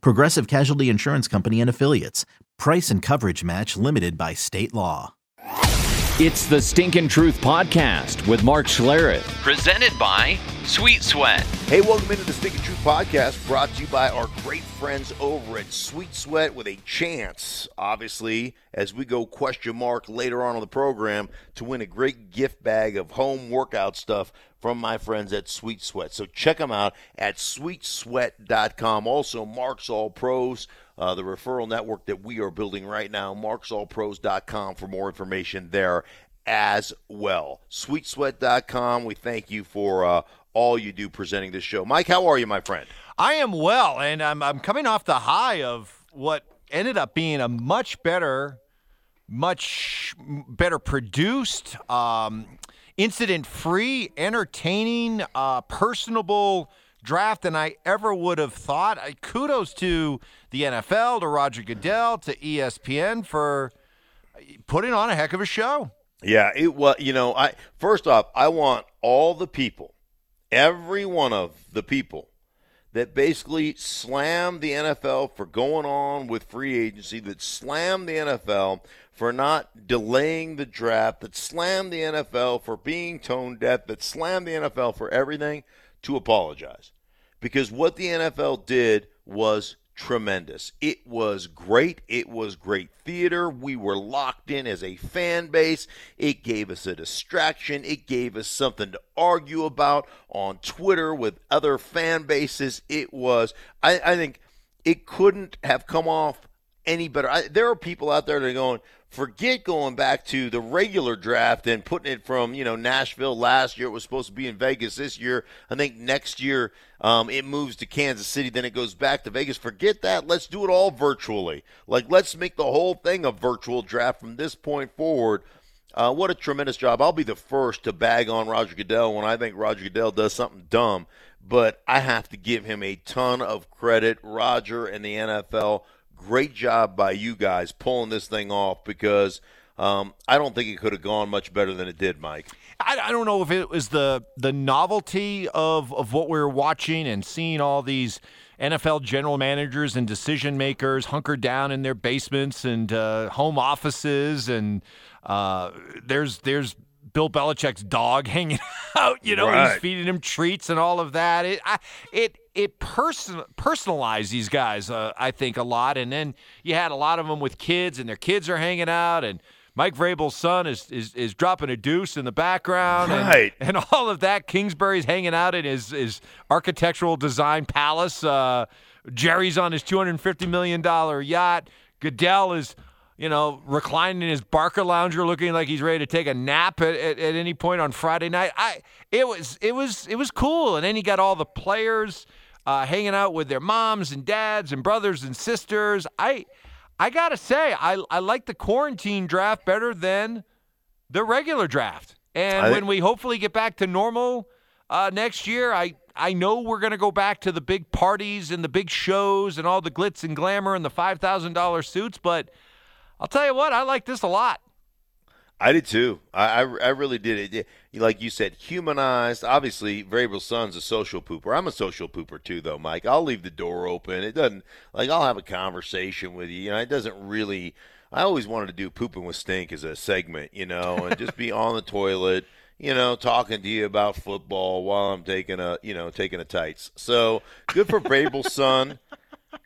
Progressive Casualty Insurance Company and Affiliates. Price and coverage match limited by state law. It's the Stinkin' Truth Podcast with Mark Schlereth, presented by Sweet Sweat. Hey, welcome into the Stinkin' Truth Podcast, brought to you by our great friends over at Sweet Sweat with a chance, obviously, as we go question mark later on in the program, to win a great gift bag of home workout stuff from my friends at Sweet Sweat. So check them out at sweetsweat.com. Also, Mark's All Pros uh, the referral network that we are building right now, marksallpros.com for more information there as well. Sweetsweat.com. We thank you for uh, all you do presenting this show. Mike, how are you, my friend? I am well, and I'm, I'm coming off the high of what ended up being a much better, much better produced, um, incident free, entertaining, uh, personable draft than I ever would have thought. I, kudos to the NFL, to Roger Goodell, to ESPN for putting on a heck of a show. Yeah, it was. You know, I first off, I want all the people, every one of the people that basically slammed the NFL for going on with free agency, that slammed the NFL for not delaying the draft, that slammed the NFL for being tone deaf, that slammed the NFL for everything to apologize. Because what the NFL did was tremendous. It was great. It was great theater. We were locked in as a fan base. It gave us a distraction. It gave us something to argue about on Twitter with other fan bases. It was, I, I think, it couldn't have come off any better. I, there are people out there that are going, forget going back to the regular draft and putting it from you know Nashville last year. It was supposed to be in Vegas this year. I think next year um, it moves to Kansas City, then it goes back to Vegas. Forget that. Let's do it all virtually. Like let's make the whole thing a virtual draft from this point forward. Uh, what a tremendous job! I'll be the first to bag on Roger Goodell when I think Roger Goodell does something dumb, but I have to give him a ton of credit. Roger and the NFL great job by you guys pulling this thing off because um, I don't think it could have gone much better than it did, Mike. I, I, don't know if it was the the novelty of of what we were watching and seeing all these NFL general managers and decision makers hunkered down in their basements and uh, home offices, and uh, there's there's Bill Belichick's dog hanging out. You know, right. he's feeding him treats and all of that. It I, it it person personalized these guys, uh, I think, a lot. And then you had a lot of them with kids, and their kids are hanging out, and Mike Vrabel's son is, is is dropping a deuce in the background, right. and, and all of that. Kingsbury's hanging out in his his architectural design palace. Uh, Jerry's on his two hundred fifty million dollar yacht. Goodell is you know, reclining in his Barca lounger, looking like he's ready to take a nap at, at, at, any point on Friday night. I it was it was it was cool, and then he got all the players uh, hanging out with their moms and dads and brothers and sisters. I I gotta say, I I like the quarantine draft better than the regular draft. And when we hopefully get back to normal uh, next year, I I know we're gonna go back to the big parties and the big shows and all the glitz and glamour and the five thousand dollar suits, but I'll tell you what, I like this a lot. I did too. I, I, I really did. It, like you said, humanized. Obviously, Vrabel's son's a social pooper. I'm a social pooper too, though, Mike. I'll leave the door open. It doesn't like I'll have a conversation with you. You know, it doesn't really. I always wanted to do pooping with stink as a segment, you know, and just be on the toilet, you know, talking to you about football while I'm taking a, you know, taking a tights. So good for Vrabel's son.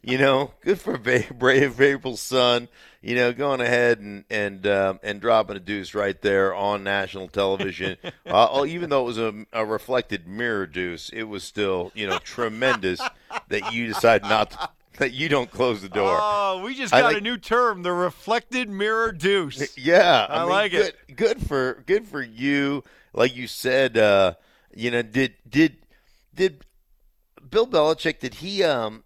You know, good for Brave Vrabel's son you know, going ahead and and um, and dropping a deuce right there on national television. uh, oh, even though it was a, a, reflected mirror deuce, it was still you know tremendous that you decide not to, that you don't close the door. Oh, we just got like, a new term, the reflected mirror deuce. Yeah, I, I mean, like good, it. Good for good for you. Like you said, uh, you know, did did did Bill Belichick did he um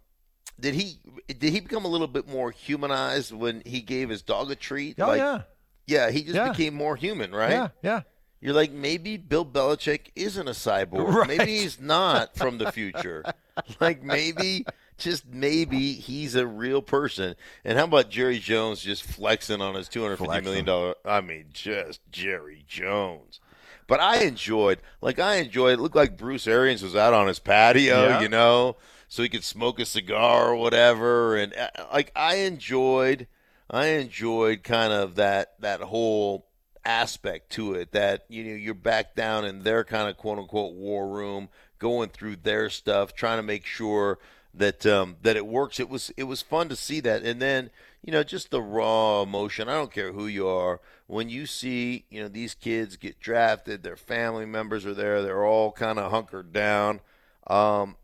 did he did he become a little bit more humanized when he gave his dog a treat? Oh like, yeah, yeah, he just Yeah. became more human, right? yeah, yeah. You're like, maybe Bill Belichick isn't a cyborg. Right. Maybe he's not from the future. like maybe, just maybe, he's a real person. And how about Jerry Jones just flexing on his two hundred fifty million dollar? I mean, just Jerry Jones. But I enjoyed, like I enjoyed. It looked like Bruce Arians was out on his patio, Yeah. you know, so he could smoke a cigar or whatever. And uh, like I enjoyed, I enjoyed kind of that that whole aspect to it that you know you're back down in their kind of quote unquote war room going through their stuff trying to make sure that um, that it works. It was it was fun to see that. And then you know just the raw emotion. I don't care who you are. When you see you know these kids get drafted their family members are there they're all kind of hunkered down um,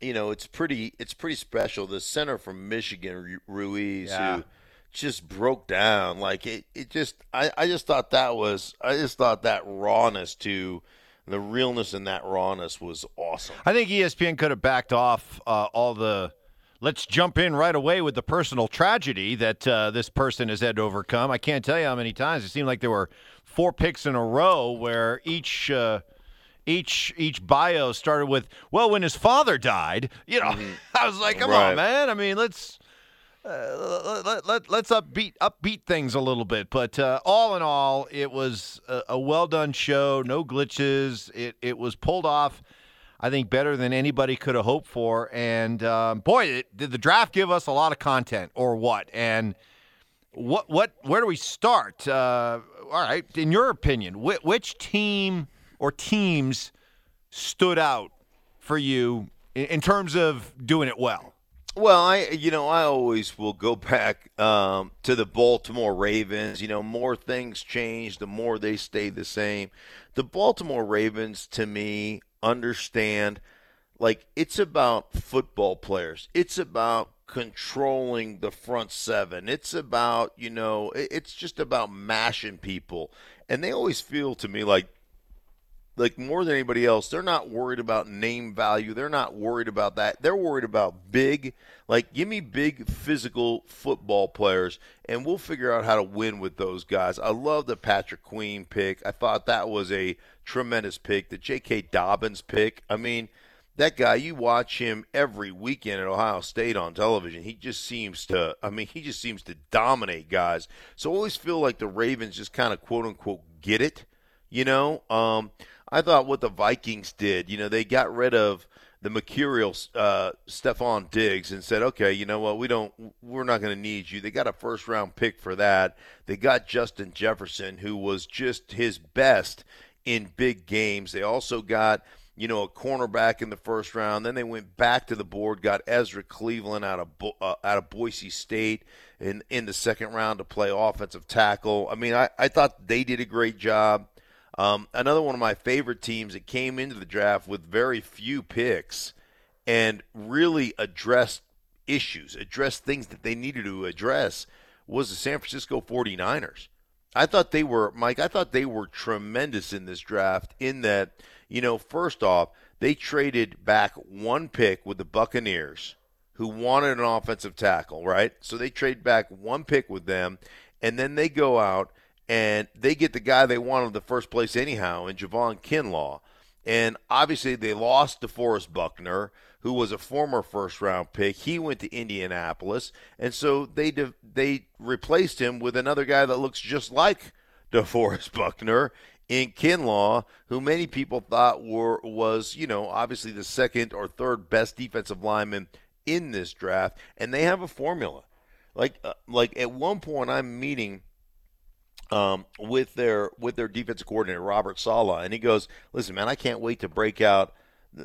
you know it's pretty it's pretty special the center from Michigan Ru- Ruiz Yeah. who just broke down. Like it, it just I, I just thought that was I just thought that rawness to the realness in that rawness was awesome. I think ESPN could have backed off uh, all the. Let's jump in right away with the personal tragedy that uh, this person has had to overcome. I can't tell you how many times it seemed like there were four picks in a row where each uh, each each bio started with, "Well, when his father died," you know. I was like, "Come Right. on, man! I mean, let's uh, let, let, let's upbeat upbeat things a little bit. But uh, all in all, it was a, a well done show. No glitches. It it was pulled off. I think better than anybody could have hoped for. And um, boy, it, did the draft give us a lot of content, or what? And what what where do we start? Uh, all right, in your opinion, whi which team or teams stood out for you in, terms of doing it well? Well, I you know I always will go back um, to the Baltimore Ravens. You know, more things change, the more they stay the same. The Baltimore Ravens, to me, understand like it's about football players. It's about controlling the front seven. It's about you know it's just about mashing people, and they always feel to me like like more than anybody else, they're not worried about name value. They're not worried about that. They're worried about big, like give me big physical football players, and we'll figure out how to win with those guys. I love the Patrick Queen pick. I thought that was a tremendous pick. The J.K. Dobbins pick. I mean, that guy. You watch him every weekend at Ohio State on television. He just seems to. I mean, he just seems to dominate guys. So I always feel like the Ravens just kind of quote unquote get it. You know, um, I thought what the Vikings did, you know, they got rid of the mercurial uh, Stefon Diggs and said, okay, you know what, we don't, we're not going to need you. They got a first round pick for that. They got Justin Jefferson, who was just his best in big games. They also got, you know, a cornerback in the first round. Then they went back to the board, got Ezra Cleveland out of Bo- uh, out of Boise State in in the second round to play offensive tackle. I mean, I, I thought they did a great job. Um, another one of my favorite teams that came into the draft with very few picks and really addressed issues, addressed things that they needed to address was the San Francisco 49ers. I thought they were, Mike, I thought they were tremendous in this draft in that, you know, first off, they traded back one pick with the Buccaneers who wanted an offensive tackle, right? So they trade back one pick with them, and then they go out and they get the guy they wanted in the first place anyhow in Javon Kinlaw. And obviously they lost DeForest Buckner, who was a former first round pick. He went to Indianapolis, and so they de- they replaced him with another guy that looks just like DeForest Buckner in Kinlaw, who many people thought were was, you know, obviously the second or third best defensive lineman in this draft, and they have a formula. Like uh, like at one point I'm meeting um, with their with their defensive coordinator Robert Saleh, and he goes, "Listen, man, I can't wait to break out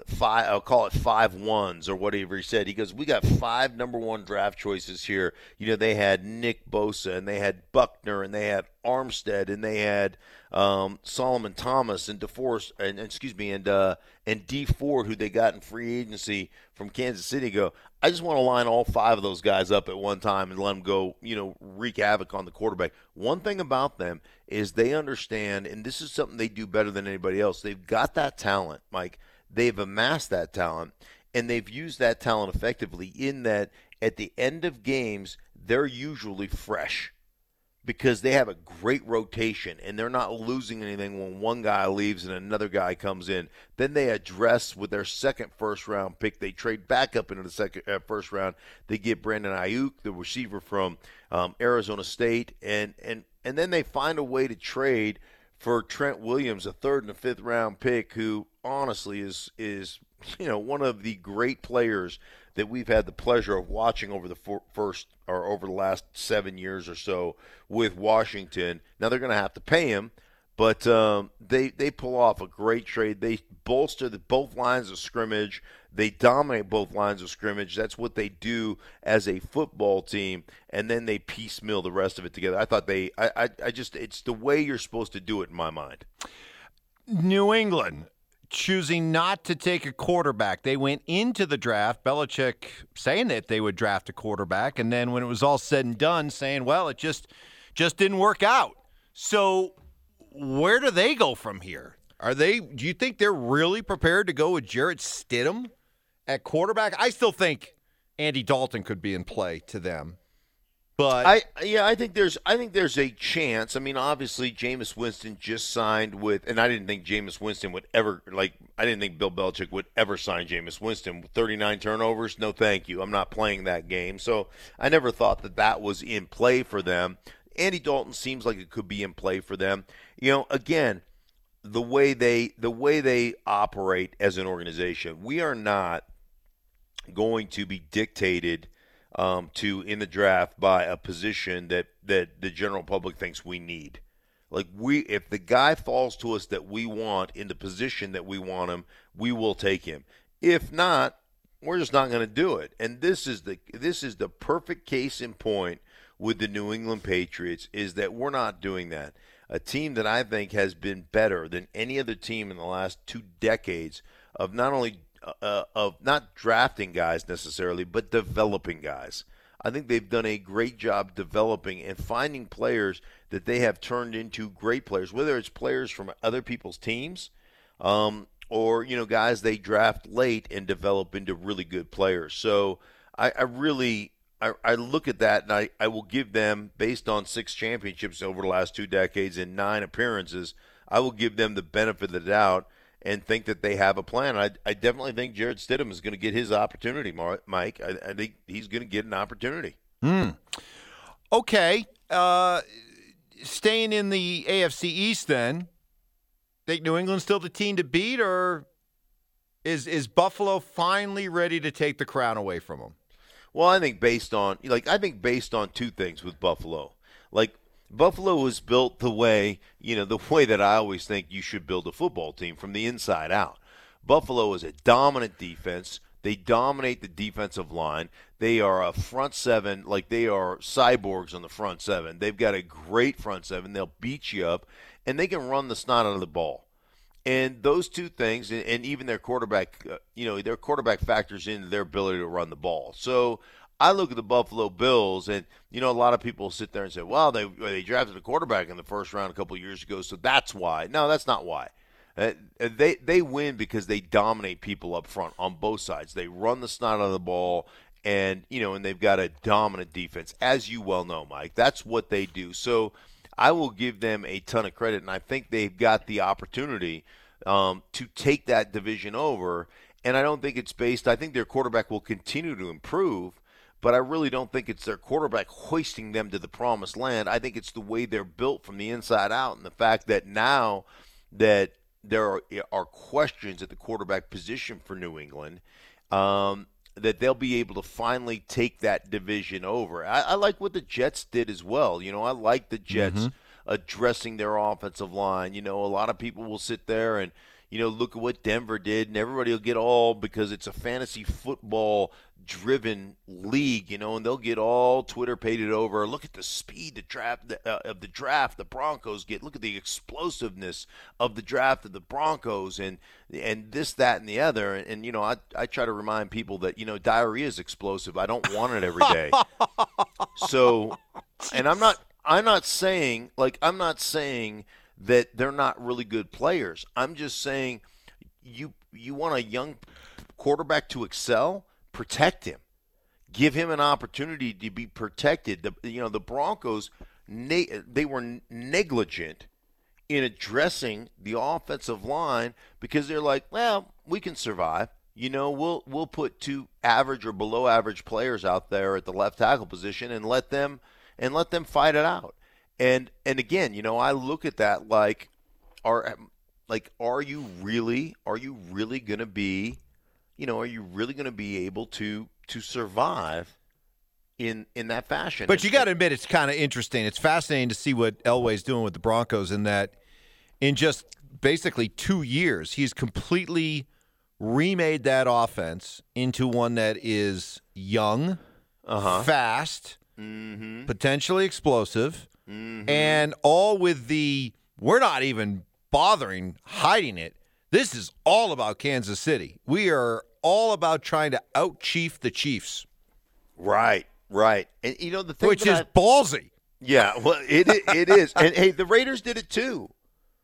five. I'll call it five ones or whatever he said." He goes, "We got five number one draft choices here. You know, they had Nick Bosa, and they had Buckner, and they had Armstead, and they had um, Solomon Thomas, and DeForest, and, excuse me, and uh, and Dee Ford, who they got in free agency from Kansas City. Go, I just want to line all five of those guys up at one time and let them go, you know, wreak havoc on the quarterback. One thing about them is they understand, and this is something they do better than anybody else. They've got that talent, Mike. They've amassed that talent, and they've used that talent effectively in that at the end of games, they're usually fresh because they have a great rotation and they're not losing anything when one guy leaves and another guy comes in. Then they address with their second first round pick. They trade back up into the second uh, first round. They get Brandon Aiyuk, the receiver from um, Arizona State, and and and then they find a way to trade for Trent Williams, a third and a fifth round pick, who honestly is is you know one of the great players that we've had the pleasure of watching over the first or over the last seven years or so with Washington. Now they're going to have to pay him, but um, they they pull off a great trade. They bolster the, both lines of scrimmage. They dominate both lines of scrimmage. That's what they do as a football team, and then they piecemeal the rest of it together. I thought they, I, I, I just, it's the way you're supposed to do it in my mind. New England choosing not to take a quarterback. They went into the draft, Belichick saying that they would draft a quarterback, and then when it was all said and done, saying, "Well, it just just didn't work out." So, where do they go from here? Are they? Do you think they're really prepared to go with Jarrett Stidham at quarterback? I still think Andy Dalton could be in play to them. But I yeah, I think there's I think there's a chance. I mean, obviously Jameis Winston just signed with and I didn't think Jameis Winston would ever like I didn't think Bill Belichick would ever sign Jameis Winston. 39 turnovers, no thank you. I'm not playing that game. So, I never thought that that was in play for them. Andy Dalton seems like it could be in play for them. You know, again, the way they the way they operate as an organization, we are not going to be dictated um, to in the draft by a position that that the general public thinks we need. Like we, if the guy falls to us that we want in the position that we want him, we will take him. If not, we're just not going to do it. And this is the this is the perfect case in point with the New England Patriots is that we're not doing that. A team that I think has been better than any other team in the last two decades of not only uh, of not drafting guys necessarily, but developing guys. I think they've done a great job developing and finding players that they have turned into great players, whether it's players from other people's teams um, or, you know, guys they draft late and develop into really good players. So I, I really I, I, look at that and I, I will give them, based on six championships over the last two decades and nine appearances, I will give them the benefit of the doubt and think that they have a plan. I, I definitely think Jarrett Stidham is going to get his opportunity, Mike. I, I think he's going to get an opportunity. Hmm. Okay. Uh, staying in the AFC East, then, think New England's still the team to beat, or is is Buffalo finally ready to take the crown away from them? Well, I think based on like I think based on two things with Buffalo. Like Buffalo was built the way, you know, the way that I always think you should build a football team from the inside out. Buffalo is a dominant defense. They dominate the defensive line. They are a front seven, like they are cyborgs on the front seven. They've got a great front seven. They'll beat you up, and they can run the snot out of the ball. And those two things, and even their quarterback, uh, you know, their quarterback factors into their ability to run the ball. So I look at the Buffalo Bills, and you know a lot of people sit there and say, "Well, they they drafted a quarterback in the first round a couple years ago, so that's why." No, that's not why. Uh, they they win because they dominate people up front on both sides. They run the snot out of the ball, and you know, and they've got a dominant defense, as you well know, Mike. That's what they do. So I will give them a ton of credit, and I think they've got the opportunity um, to take that division over. And I don't think it's based. I think their quarterback will continue to improve but I really don't think it's their quarterback hoisting them to the promised land. I think it's the way they're built from the inside out and the fact that now that there are, are questions at the quarterback position for New England, um, that they'll be able to finally take that division over. I, I, like what the Jets did as well. You know, I like the Jets mm-hmm. addressing their offensive line. You know, a lot of people will sit there and – you know, look at what Denver did, and everybody will get all because it's a fantasy football driven league, you know, and they'll get all Twitter pated over. Look at the speed the draft uh, of the draft the Broncos get. Look at the explosiveness of the draft of the Broncos, and and this, that, and the other. And, and you know, I I try to remind people that you know diarrhea is explosive. I don't want it every day. so, and I'm not I'm not saying like I'm not saying that they're not really good players. I'm just saying you you want a young quarterback to excel, protect him. Give him an opportunity to be protected. The, you know, the Broncos, they were negligent in addressing the offensive line because they're like, well, we can survive. You know, we'll we'll put two average or below average players out there at the left tackle position and let them and let them fight it out. And and again, you know, I look at that like are like are you really are you really going to be you know, are you really going to be able to to survive in in that fashion? But you got to admit, it's kind of interesting. It's fascinating to see what Elway's doing with the Broncos in that in just basically two years, he's completely remade that offense into one that is young, uh-huh. fast, mm-hmm. potentially explosive, mm-hmm. and all with the we're not even bothering hiding it. This is all about Kansas City. We are all about trying to outchief the Chiefs. Right, right. And you know the thing which is I, ballsy. Yeah, well, it it is. And hey, the Raiders did it too.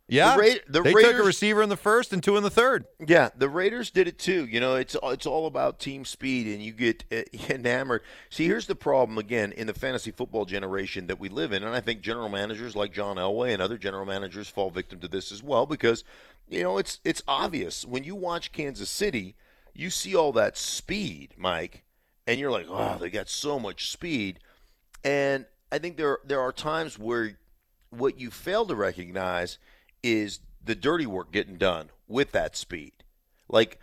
Yeah, the, Ra- the they Raiders, took a receiver in the first and two in the third. Yeah, the Raiders did it too. You know, it's it's all about team speed, and you get uh, enamored. See, here's the problem again in the fantasy football generation that we live in, and I think general managers like John Elway and other general managers fall victim to this as well because you know it's it's obvious when you watch Kansas City, you see all that speed, Mike, and you're like, oh, they got so much speed, and I think there there are times where what you fail to recognize is the dirty work getting done with that speed. Like,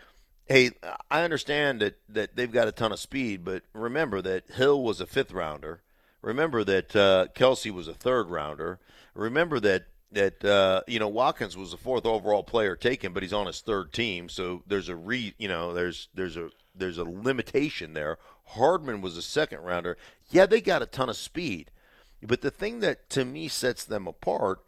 hey, I understand that, that they've got a ton of speed, but remember that Hill was a fifth rounder. Remember that uh, Kelce was a third rounder. Remember that that uh, you know Watkins was the fourth overall player taken, but he's on his third team, so there's a re you know there's there's a there's a limitation there. Hardman was a second rounder. Yeah, they got a ton of speed, but the thing that to me sets them apart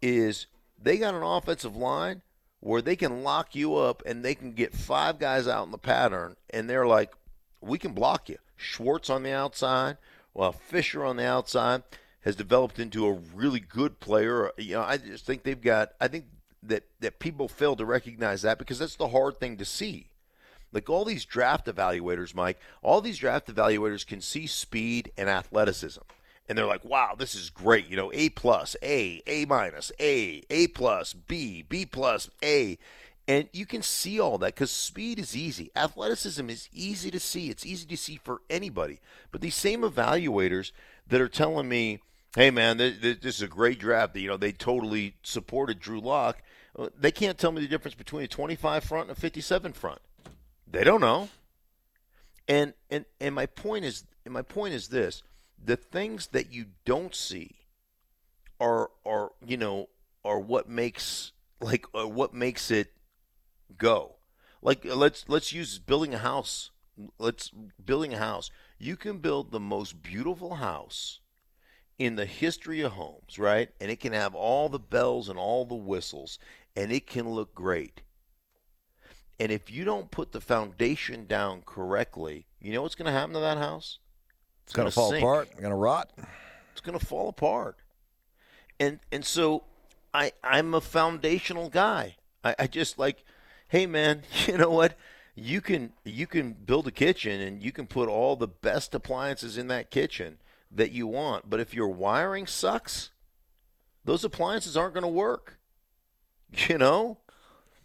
is they got an offensive line where they can lock you up and they can get five guys out in the pattern, and they're like, we can block you. Schwartz on the outside, while Fisher on the outside has developed into a really good player. You know, I just think they've got. I think that that people fail to recognize that because that's the hard thing to see. Like all these draft evaluators, Mike, all these draft evaluators can see speed and athleticism and they're like, "Wow, this is great." You know, A plus, A, A minus, A, A plus, B, B plus, A, and you can see all that because speed is easy. Athleticism is easy to see. It's easy to see for anybody. But these same evaluators that are telling me, "Hey, man, this, is a great draft," you know, they totally supported Drew Lock. Uh, they can't tell me the difference between a 25 front and a 57 front. They don't know. And and and my point is, and my point is this the things that you don't see are are you know are what makes like uh, what makes it go. Like uh, let's let's use building a house. Let's building a house. You can build the most beautiful house in the history of homes right? And it can have all the bells and all the whistles and it can look great. And if you don't put the foundation down correctly you know what's going to happen to that house it's going to fall sink. apart. It's going to rot. It's going to fall apart. And and so I I'm a foundational guy. I, I just like, hey man, you know what? You can you can build a kitchen and you can put all the best appliances in that kitchen that you want, but if your wiring sucks, those appliances aren't going to work. You know,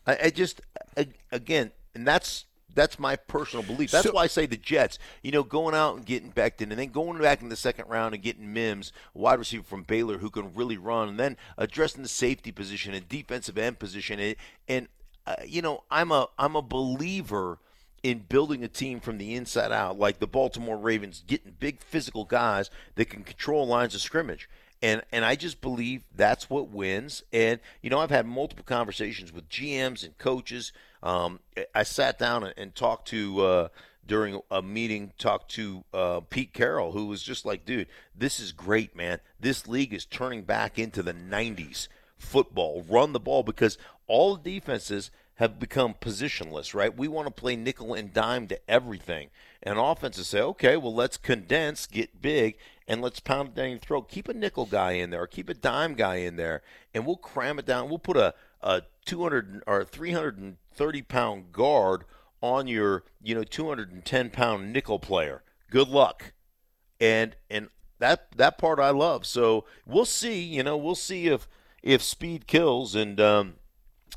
I, I just I, again, and that's that's my personal belief. That's so, why I say the Jets, you know, going out and getting Becton and then going back in the second round and getting Mims, wide receiver from Baylor who can really run, and then addressing the safety position and defensive end position. And, and uh, you know, I'm a I'm a believer in building a team from the inside out, like the Baltimore Ravens, getting big physical guys that can control lines of scrimmage. And and I just believe that's what wins. And you know, I've had multiple conversations with GMs and coaches um, I sat down and, talked to uh, during a meeting, talked to uh, Pete Carroll, who was just like, "Dude, this is great, man. This league is turning back into the '90s football. Run the ball because all defenses." have become positionless, right? We want to play nickel and dime to everything. And offenses say, okay, well, let's condense, get big, and let's pound it down your throat. Keep a nickel guy in there, or keep a dime guy in there, and we'll cram it down. We'll put a, a 200 or 330 pound guard on your you know 210 pound nickel player. Good luck, and and that that part I love. So we'll see. You know, we'll see if if speed kills, and um,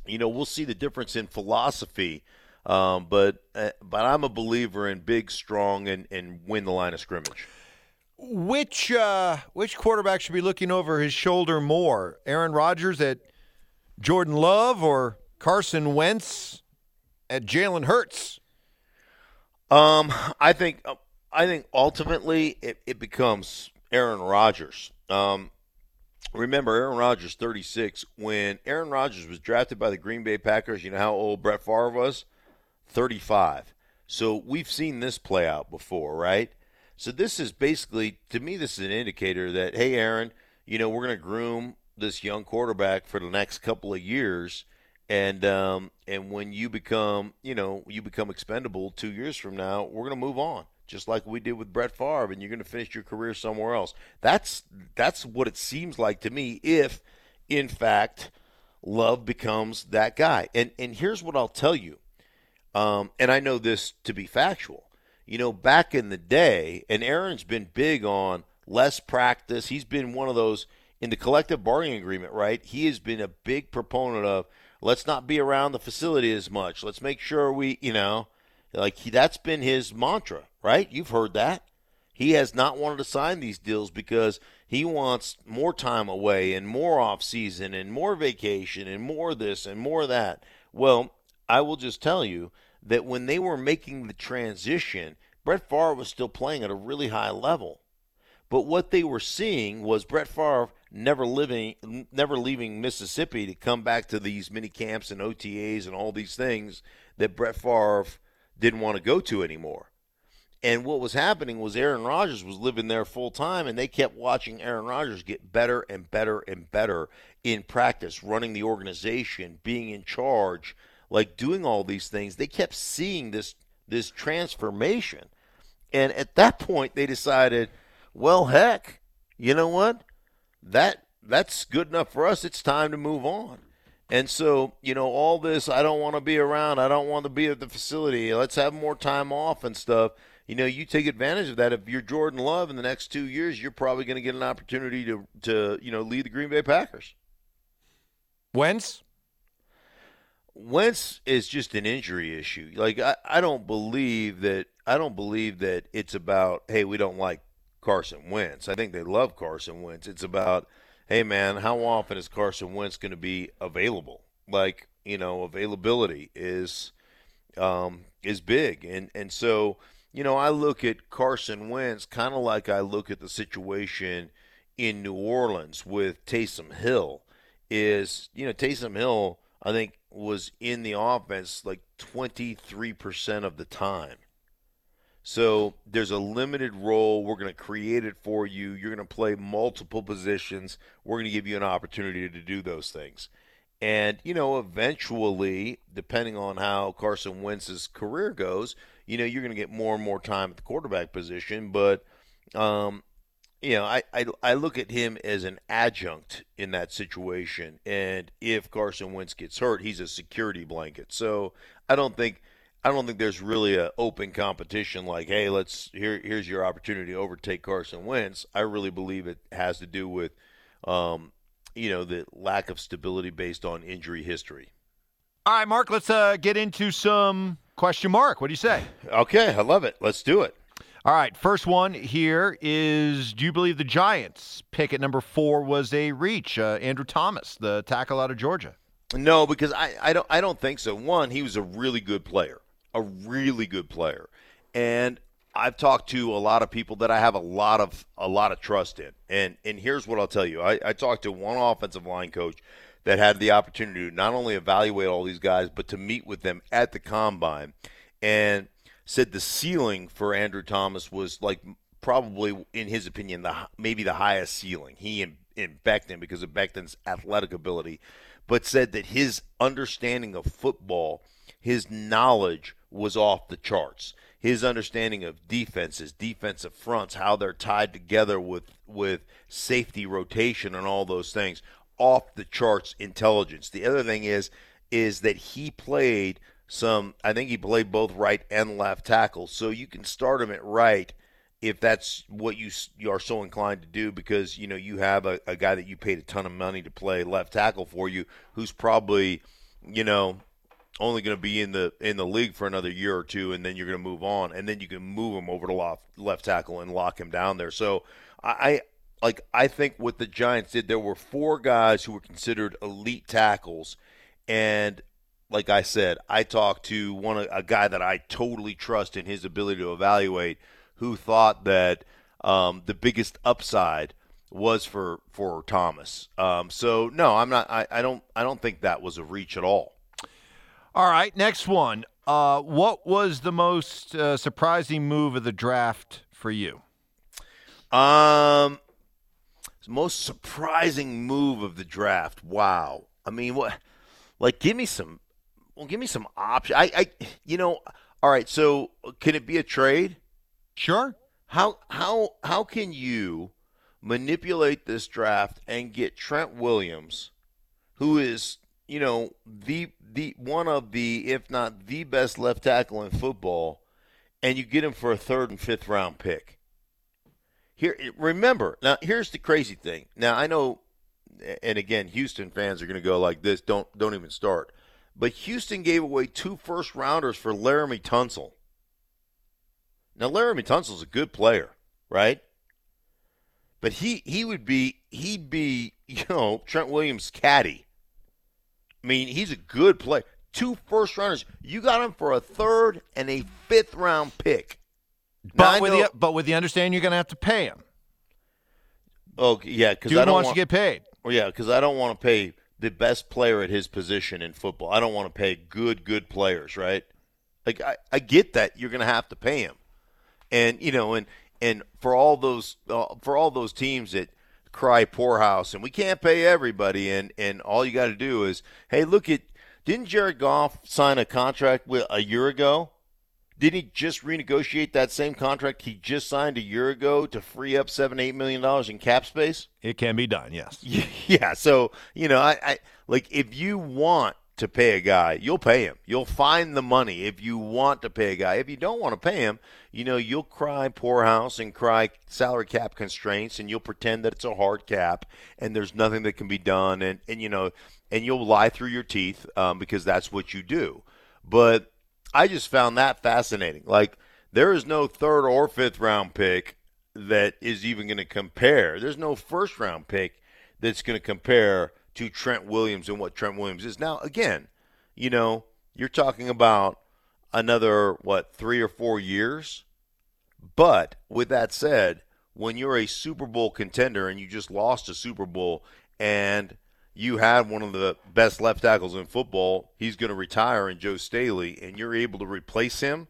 you know, we'll see the difference in philosophy. Um, but uh, but I'm a believer in big, strong, and and win the line of scrimmage. Which uh, which quarterback should be looking over his shoulder more? Aaron Rodgers at Jordan Love or Carson Wentz at Jalen Hurts? Um, I think I think ultimately it, it becomes Aaron Rodgers. Um, remember Aaron Rodgers, 36. When Aaron Rodgers was drafted by the Green Bay Packers, you know how old Brett Favre was? 35. So we've seen this play out before, right? So this is basically, to me, this is an indicator that, hey, Aaron, you know, we're going to groom this young quarterback for the next couple of years – and um, and when you become, you know, you become expendable two years from now, we're going to move on, just like we did with Brett Favre, and you're going to finish your career somewhere else. That's that's what it seems like to me. If, in fact, Love becomes that guy, and and here's what I'll tell you, um, and I know this to be factual. You know, back in the day, and Aaron's been big on less practice. He's been one of those in the collective bargaining agreement, right? He has been a big proponent of let's not be around the facility as much. Let's make sure we, you know, like he, that's been his mantra, right? You've heard that. He has not wanted to sign these deals because he wants more time away and more off season and more vacation and more this and more that. Well, I will just tell you that when they were making the transition, Brett Favre was still playing at a really high level. But what they were seeing was Brett Favre never living, never leaving Mississippi to come back to these mini camps and OTAs and all these things that Brett Favre didn't want to go to anymore. And what was happening was Aaron Rodgers was living there full time, and they kept watching Aaron Rodgers get better and better and better in practice, running the organization, being in charge, like doing all these things. They kept seeing this this transformation, and at that point, they decided, well, heck, you know what? That that's good enough for us. It's time to move on. And so, you know, all this, I don't want to be around. I don't want to be at the facility. Let's have more time off and stuff. You know, you take advantage of that. If you're Jordan Love in the next two years, you're probably going to get an opportunity to, to, you know, lead the Green Bay Packers. Wentz? Wentz is just an injury issue. Like, I, I don't believe that, I don't believe that it's about, hey, we don't like Carson Wentz. I think they love Carson Wentz. It's about, hey man, how often is Carson Wentz going to be available? Like you know, availability is um, is big, and and so you know, I look at Carson Wentz kind of like I look at the situation in New Orleans with Taysom Hill. Is you know Taysom Hill, I think was in the offense like 23% of the time. So there's a limited role. We're going to create it for you. You're going to play multiple positions. We're going to give you an opportunity to do those things. And, you know, eventually, depending on how Carson Wentz's career goes, you know, you're going to get more and more time at the quarterback position. But, um, you know, I, I, I look at him as an adjunct in that situation. And if Carson Wentz gets hurt, he's a security blanket. So I don't think – I don't think there's really an open competition like, hey, let's here here's your opportunity to overtake Carson Wentz. I really believe it has to do with, um, you know, the lack of stability based on injury history. All right, Mark, let's uh, get into some question mark. What do you say? Okay, I love it. Let's do it. All right, first one here is Do you believe the Giants pick at number four was a reach? Uh, Andrew Thomas, the tackle out of Georgia. No, because I, I don't I don't think so. One, he was a really good player a really good player. And I've talked to a lot of people that I have a lot of a lot of trust in. And and here's what I'll tell you. I, I talked to one offensive line coach that had the opportunity to not only evaluate all these guys, but to meet with them at the combine and said the ceiling for Andrew Thomas was like probably in his opinion the maybe the highest ceiling. He and, and Becton because of Becton's athletic ability, but said that his understanding of football, his knowledge was off the charts. His understanding of defenses, defensive fronts, how they're tied together with with safety rotation and all those things, off the charts intelligence. The other thing is is that he played some. I think he played both right and left tackle, so you can start him at right if that's what you you are so inclined to do because you know you have a, a guy that you paid a ton of money to play left tackle for you, who's probably you know only going to be in the in the league for another year or two, and then you're going to move on, and then you can move him over to left left tackle and lock him down there. So I like I think what the Giants did, there were four guys who were considered elite tackles, and like I said, I talked to one a guy that I totally trust in his ability to evaluate, who thought that um, the biggest upside was for for Thomas. Um, so no, I'm not. I, I don't. I don't think that was a reach at all. All right, next one. Uh, what was the most uh, surprising move of the draft for you? Um, most surprising move of the draft. Wow. I mean, what? Like, give me some. Well, give me some options. I, I, you know. All right. So, can it be a trade? Sure. How how how can you manipulate this draft and get Trent Williams, who is you know the the one of the if not the best left tackle in football, and you get him for a third and fifth round pick? Here, remember now. Here's the crazy thing. Now I know, and again, Houston fans are going to go like this. Don't don't even start. But Houston gave away two first rounders for Laremy Tunsil. Now Laremy Tunsil's a good player, right? But he he would be he'd be you know Trent Williams' caddy. I mean, he's a good player. Two first rounders. You got him for a third and a fifth round pick. But with the but with the understanding you're going to have to pay him. Oh yeah, because I don't want, to get paid. Well, yeah, because I don't want to pay the best player at his position in football. I don't want to pay good good players, right? Like I, I get that you're going to have to pay him, and you know, and and for all those uh, for all those teams that cry poorhouse and we can't pay everybody, and and all you got to do is, hey, look at didn't Jared Goff sign a contract with a year ago? Did he just renegotiate that same contract he just signed a year ago to free up seven, eight million dollars in cap space? It can be done, yes. Yeah. So you know, I, I like if you want to pay a guy, you'll pay him. You'll find the money if you want to pay a guy. If you don't want to pay him, you know, you'll cry poorhouse and cry salary cap constraints, and you'll pretend that it's a hard cap and there's nothing that can be done, and and you know, and you'll lie through your teeth um, because that's what you do. But I just found that fascinating. Like there is no third or fifth round pick that is even going to compare. There's no first round pick that's going to compare to Trent Williams and what Trent Williams is. Now, again, you know, you're talking about another what, 3 or 4 years. But with that said, when you're a Super Bowl contender and you just lost a Super Bowl and you had one of the best left tackles in football. He's going to retire in Joe Staley, and you're able to replace him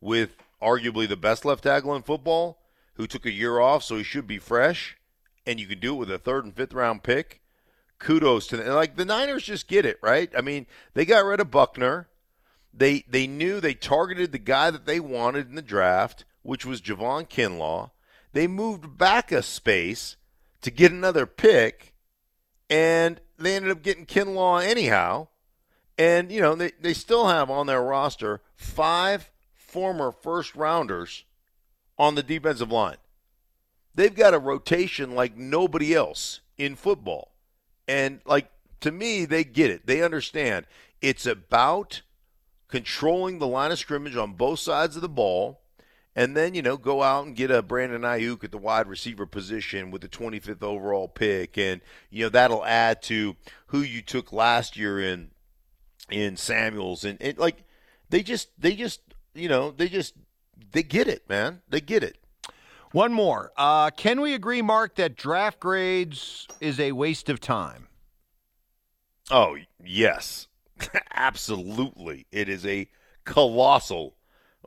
with arguably the best left tackle in football, who took a year off, so he should be fresh, and you can do it with a third and fifth round pick. Kudos to them. Like the Niners just get it right. I mean, they got rid of Buckner. They they knew they targeted the guy that they wanted in the draft, which was Javon Kinlaw. They moved back a space to get another pick, and they ended up getting Kinlaw anyhow. And, you know, they, they still have on their roster five former first rounders on the defensive line. They've got a rotation like nobody else in football. And, like, to me, they get it. They understand. It's about controlling the line of scrimmage on both sides of the ball and then you know go out and get a Brandon Aiyuk at the wide receiver position with the 25th overall pick, and you know that'll add to who you took last year in in Samuels, and it like they just they just you know they just they get it, man, they get it. One more. Uh, can we agree, Mark, that draft grades is a waste of time? Oh yes, absolutely. It is a colossal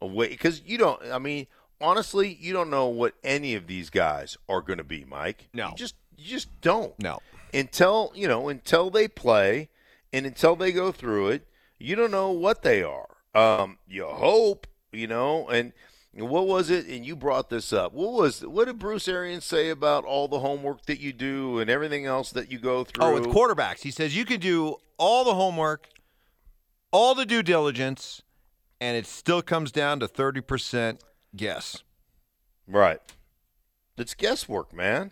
away because you don't. I mean, honestly, you don't know what any of these guys are going to be, Mike. No, you just you just don't. No, until you know until they play and until they go through it, you don't know what they are. Um, you hope you know and. What was it? And you brought this up. What was what did Bruce Arians say about all the homework that you do and everything else that you go through? Oh, with quarterbacks, he says you can do all the homework all the due diligence, and it still comes down to 30% guess. Right. It's guesswork, man.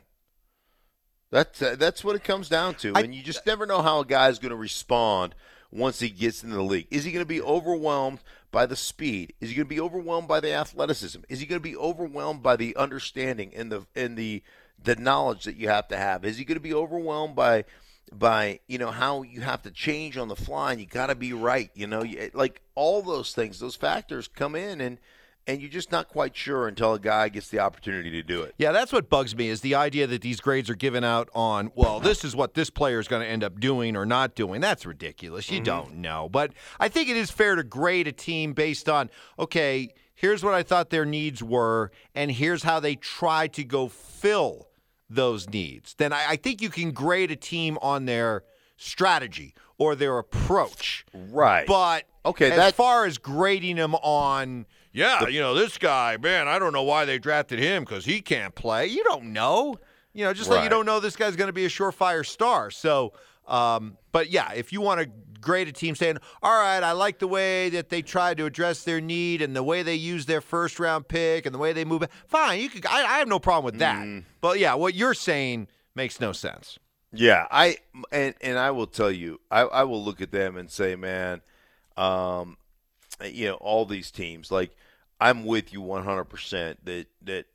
That's uh, that's what it comes down to, I- and you just never know how a guy's going to respond once he gets into the league. Is he going to be overwhelmed by the speed? Is he going to be overwhelmed by the athleticism? Is he going to be overwhelmed by the understanding and the and the the knowledge that you have to have? Is he going to be overwhelmed by by you know how you have to change on the fly and you got to be right? You know, like all those things, those factors come in and. And you're just not quite sure until a guy gets the opportunity to do it. Yeah, that's what bugs me is the idea that these grades are given out on, well, this is what this player is going to end up doing or not doing. That's ridiculous. You mm-hmm. don't know. But I think it is fair to grade a team based on, okay, here's what I thought their needs were, and here's how they try to go fill those needs. Then I, I think you can grade a team on their strategy or their approach. Right. But Okay, as that- far as grading them on, yeah, you know, this guy, man, I don't know why they drafted him because he can't play. You don't know. You know, just like you don't know this guy's going to be a surefire star. So, um, but yeah, if you want to grade a team saying, all right, I like the way that they tried to address their need and the way they use their first round pick and the way they move, fine. You could, I, I have no problem with that. Mm. But yeah, what you're saying makes no sense. Yeah, I and and I will tell you, I, I will look at them and say, man, um, you know, all these teams, like I'm with you 100 percent that that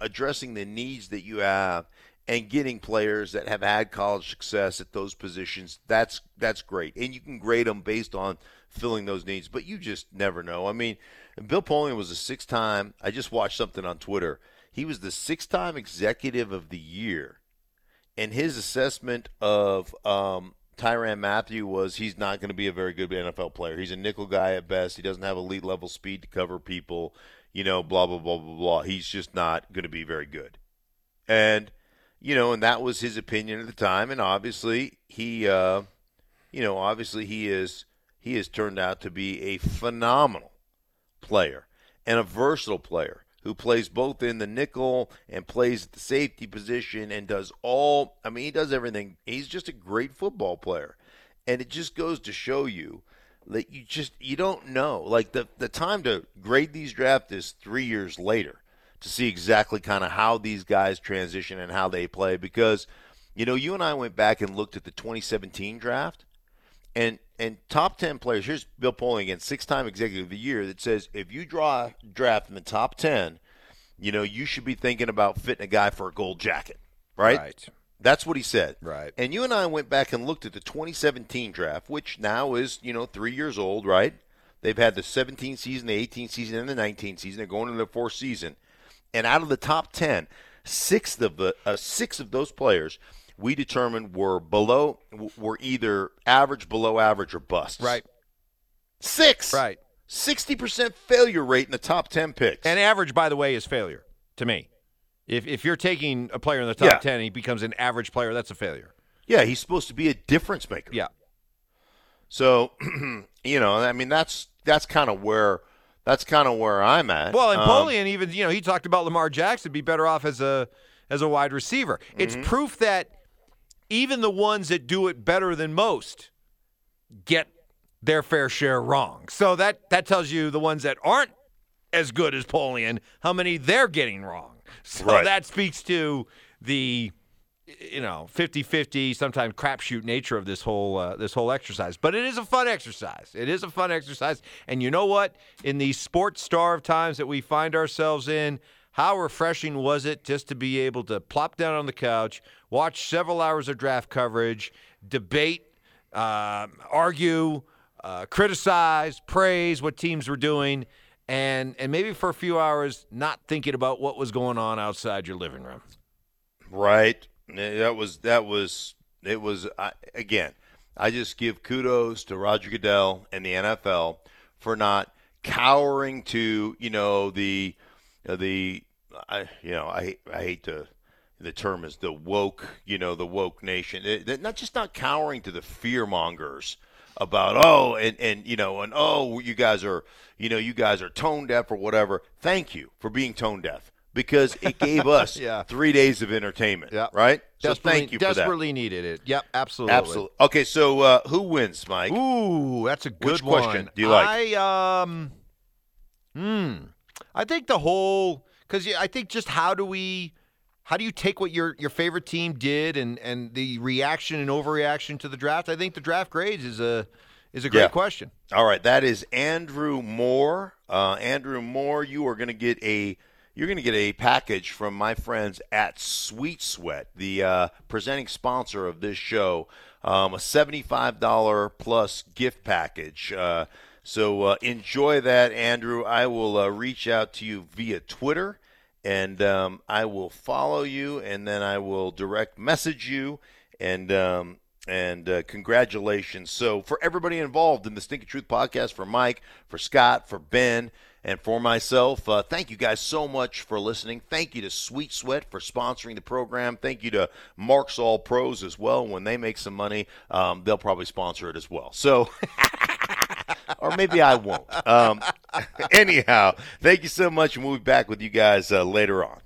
addressing the needs that you have and getting players that have had college success at those positions, that's that's great, and you can grade them based on filling those needs, but you just never know. I mean, Bill Polian was a six-time. I just watched something on Twitter. He was the six-time executive of the year and his assessment of um, Tyrann Mathieu was he's not going to be a very good NFL player. He's a nickel guy at best. He doesn't have elite level speed to cover people. You know, blah blah blah blah blah. He's just not going to be very good. And you know, and that was his opinion at the time. And obviously, he, uh, you know, obviously he is he has turned out to be a phenomenal player and a versatile player who plays both in the nickel and plays at the safety position and does all I mean he does everything. He's just a great football player. And it just goes to show you that you just you don't know. Like the the time to grade these drafts is 3 years later to see exactly kind of how these guys transition and how they play because you know, you and I went back and looked at the 2017 draft and and top 10 players here's bill Polian again six-time executive of the year that says if you draw draft in the top 10 you know you should be thinking about fitting a guy for a gold jacket right, Right. that's what he said. Right. and you and i went back and looked at the 2017 draft which now is you know three years old right? They've had the 17 season the 18 season and the 19 season. They're going into the fourth season. And out of the top 10 six of the uh, six of those players we determined were below were either average below average or bust Right. six Right. 60% failure rate in the top 10 picks And average, by the way, is failure to me. If if you're taking a player in the top Yeah. ten and he becomes an average player, that's a failure. yeah he's supposed to be a difference maker Yeah. so you know i mean that's that's kind of where that's kind of where i'm at Well, and Um, Polian even you know he talked about Lamar Jackson be better off as a as a wide receiver. It's Mm-hmm. proof that even the ones that do it better than most get their fair share wrong. So that that tells you the ones that aren't as good as Polian how many they're getting wrong. So Right. that speaks to the you know 50-50 sometimes crapshoot nature of this whole uh, this whole exercise but it is a fun exercise it is a fun exercise and you know what in these sports starved times that we find ourselves in how refreshing was it just to be able to plop down on the couch watch several hours of draft coverage debate um argue uh, criticize praise what teams were doing and and maybe for a few hours not thinking about what was going on outside your living room Right. That was that was it was I, again. I just give kudos to Roger Goodell and the NFL for not cowering to you know the the I you know I I hate to the term is the woke you know the woke nation It- not just not cowering to the fear mongers about oh and and you know and oh you guys are you know you guys are tone deaf or whatever thank you for being tone deaf because it gave us Yeah. three days of entertainment. Yeah. Right. So thank you for that. desperately needed it. Yep, absolutely. Absolutely. Okay, so uh, who wins, Mike? Ooh, that's a good Which one. question do you like? I um, hmm, I think the whole because I think just how do we, how do you take what your your favorite team did and and the reaction and overreaction to the draft? I think the draft grades is a is a great Yeah. question. All right, that is Andrew Moore. Uh, Andrew Moore, you are going to get a you're going to get a package from my friends at Sweet Sweat, the uh, presenting sponsor of this show. Um, a seventy-five dollar plus gift package. Uh, so uh, enjoy that, Andrew. I will uh, reach out to you via Twitter, and um, I will follow you, and then I will direct message you, and um, and uh, congratulations. So, for everybody involved in the Stinky Truth podcast, for Mike, for Scott, for Ben, and for myself, uh, thank you guys so much for listening. Thank you to Sweet Sweat for sponsoring the program. Thank you to Marks All Pros as well. When they make some money, um, they'll probably sponsor it as well. So, or maybe I won't. Um, anyhow, thank you so much, and we'll be back with you guys uh, later on.